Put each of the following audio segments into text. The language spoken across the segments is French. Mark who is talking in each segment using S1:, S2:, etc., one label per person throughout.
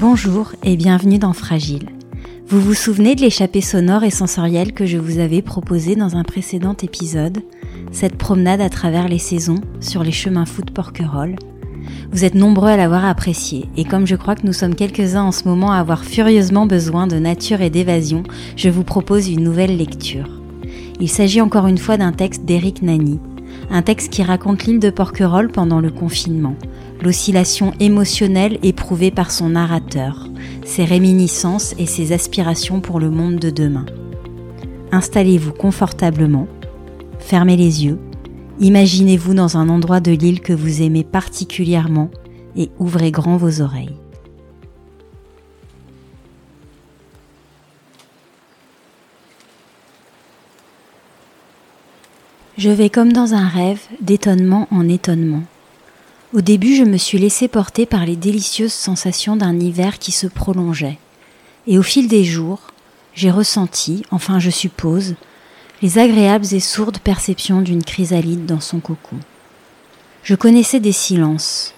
S1: Bonjour et bienvenue dans Fragile. Vous vous souvenez de l'échappée sonore et sensorielle que je vous avais proposée dans un précédent épisode? Cette promenade à travers les saisons sur les chemins fous de Porquerolles Vous êtes nombreux à l'avoir appréciée et comme je crois que nous sommes quelques-uns en ce moment à avoir furieusement besoin de nature et d'évasion, je vous propose une nouvelle lecture. Il s'agit encore une fois d'un texte d'Éric Nani, un texte qui raconte l'île de Porquerolles pendant le confinement, l'oscillation émotionnelle éprouvée par son narrateur, ses réminiscences et ses aspirations pour le monde de demain. Installez-vous confortablement, fermez les yeux, imaginez-vous dans un endroit de l'île que vous aimez particulièrement et ouvrez grand vos oreilles. Je vais comme dans un rêve, d'étonnement en étonnement. Au début, je me suis laissé porter par les délicieuses sensations d'un hiver qui se prolongeait. Et au fil des jours, j'ai ressenti, enfin je suppose, les agréables et sourdes perceptions d'une chrysalide dans son cocon. Je connaissais des silences,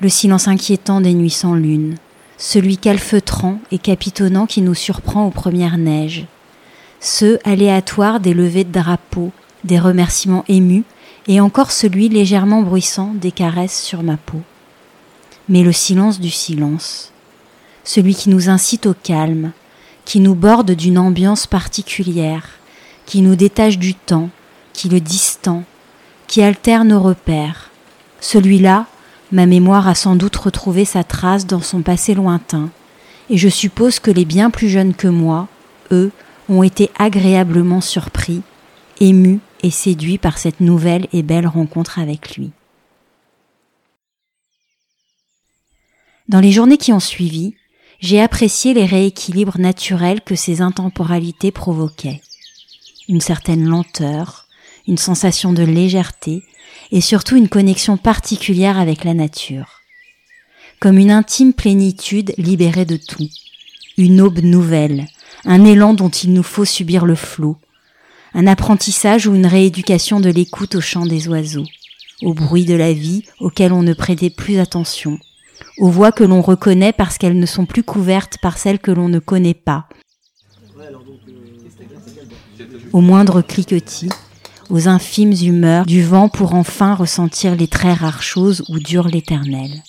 S1: le silence inquiétant des nuits sans lune, celui calfeutrant et capitonnant qui nous surprend aux premières neiges, ceux aléatoires des levées de drapeaux, des remerciements émus et encore celui légèrement bruissant des caresses sur ma peau. Mais le silence du silence, celui qui nous incite au calme, qui nous borde d'une ambiance particulière, qui nous détache du temps, qui le distend, qui alterne nos repères, celui-là, ma mémoire a sans doute retrouvé sa trace dans son passé lointain, et je suppose que les bien plus jeunes que moi, eux, ont été agréablement surpris, émus et séduit par cette nouvelle et belle rencontre avec lui. Dans les journées qui ont suivi, j'ai apprécié les rééquilibres naturels que ces intemporalités provoquaient. Une certaine lenteur, une sensation de légèreté et surtout une connexion particulière avec la nature. Comme une intime plénitude libérée de tout. Une aube nouvelle, un élan dont il nous faut subir le flot, un apprentissage ou une rééducation de l'écoute au chant des oiseaux, au bruit de la vie auquel on ne prêtait plus attention, aux voix que l'on reconnaît parce qu'elles ne sont plus couvertes par celles que l'on ne connaît pas, au moindre cliquetis, aux infimes humeurs du vent pour enfin ressentir les très rares choses où dure l'éternel.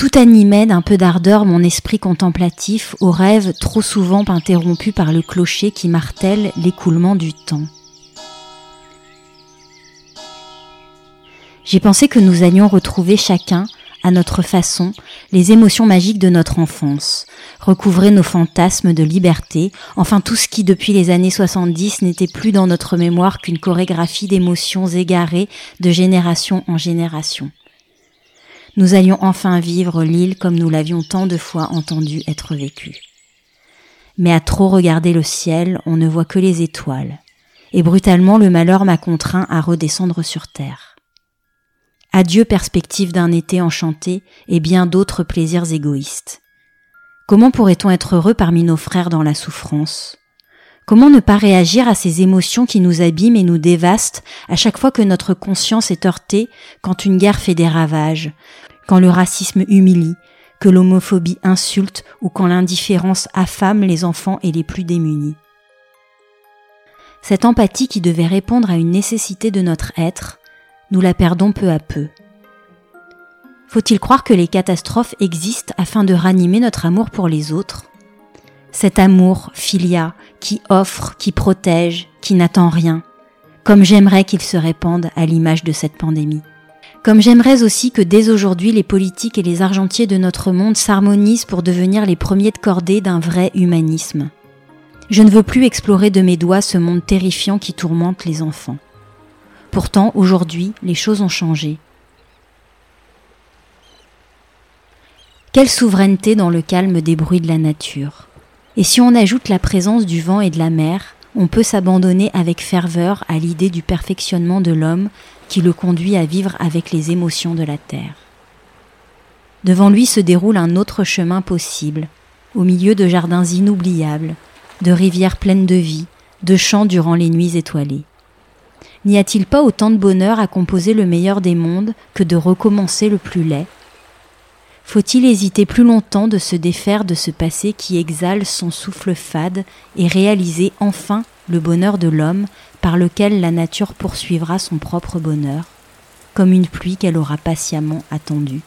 S1: Tout animait d'un peu d'ardeur mon esprit contemplatif aux rêves trop souvent interrompus par le clocher qui martèle l'écoulement du temps. J'ai pensé que nous allions retrouver chacun, à notre façon, les émotions magiques de notre enfance, recouvrer nos fantasmes de liberté, enfin tout ce qui depuis les années 70 n'était plus dans notre mémoire qu'une chorégraphie d'émotions égarées de génération en génération nous allions enfin vivre l'île comme nous l'avions tant de fois entendu être vécue. Mais à trop regarder le ciel, on ne voit que les étoiles, et brutalement le malheur m'a contraint à redescendre sur terre. Adieu perspective d'un été enchanté et bien d'autres plaisirs égoïstes. Comment pourrait-on être heureux parmi nos frères dans la souffrance? Comment ne pas réagir à ces émotions qui nous abîment et nous dévastent à chaque fois que notre conscience est heurtée, quand une guerre fait des ravages, quand le racisme humilie, que l'homophobie insulte ou quand l'indifférence affame les enfants et les plus démunis. Cette empathie qui devait répondre à une nécessité de notre être, nous la perdons peu à peu. Faut-il croire que les catastrophes existent afin de ranimer notre amour pour les autres? Cet amour, filia, qui offre, qui protège, qui n'attend rien, comme j'aimerais qu'il se répande à l'image de cette pandémie. Comme j'aimerais aussi que dès aujourd'hui les politiques et les argentiers de notre monde s'harmonisent pour devenir les premiers de cordée d'un vrai humanisme. Je ne veux plus explorer de mes doigts ce monde terrifiant qui tourmente les enfants. Pourtant, aujourd'hui, les choses ont changé. Quelle souveraineté dans le calme des bruits de la nature. Et si on ajoute la présence du vent et de la mer, on peut s'abandonner avec ferveur à l'idée du perfectionnement de l'homme qui le conduit à vivre avec les émotions de la terre. Devant lui se déroule un autre chemin possible, au milieu de jardins inoubliables, de rivières pleines de vie, de chants durant les nuits étoilées. N'y a-t-il pas autant de bonheur à composer le meilleur des mondes que de recommencer le plus laid? Faut-il hésiter plus longtemps de se défaire de ce passé qui exhale son souffle fade et réaliser enfin le bonheur de l'homme par lequel la nature poursuivra son propre bonheur, comme une pluie qu'elle aura patiemment attendue?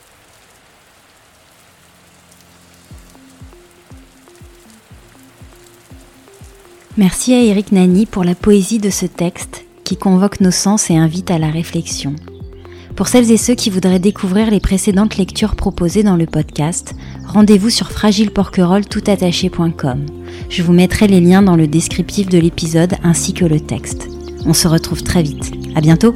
S1: Merci à Eric Nani pour la poésie de ce texte qui convoque nos sens et invite à la réflexion. Pour celles et ceux qui voudraient découvrir les précédentes lectures proposées dans le podcast, rendez-vous sur fragileporquerolles.toutattaché.com. Je vous mettrai les liens dans le descriptif de l'épisode ainsi que le texte. On se retrouve très vite. À bientôt!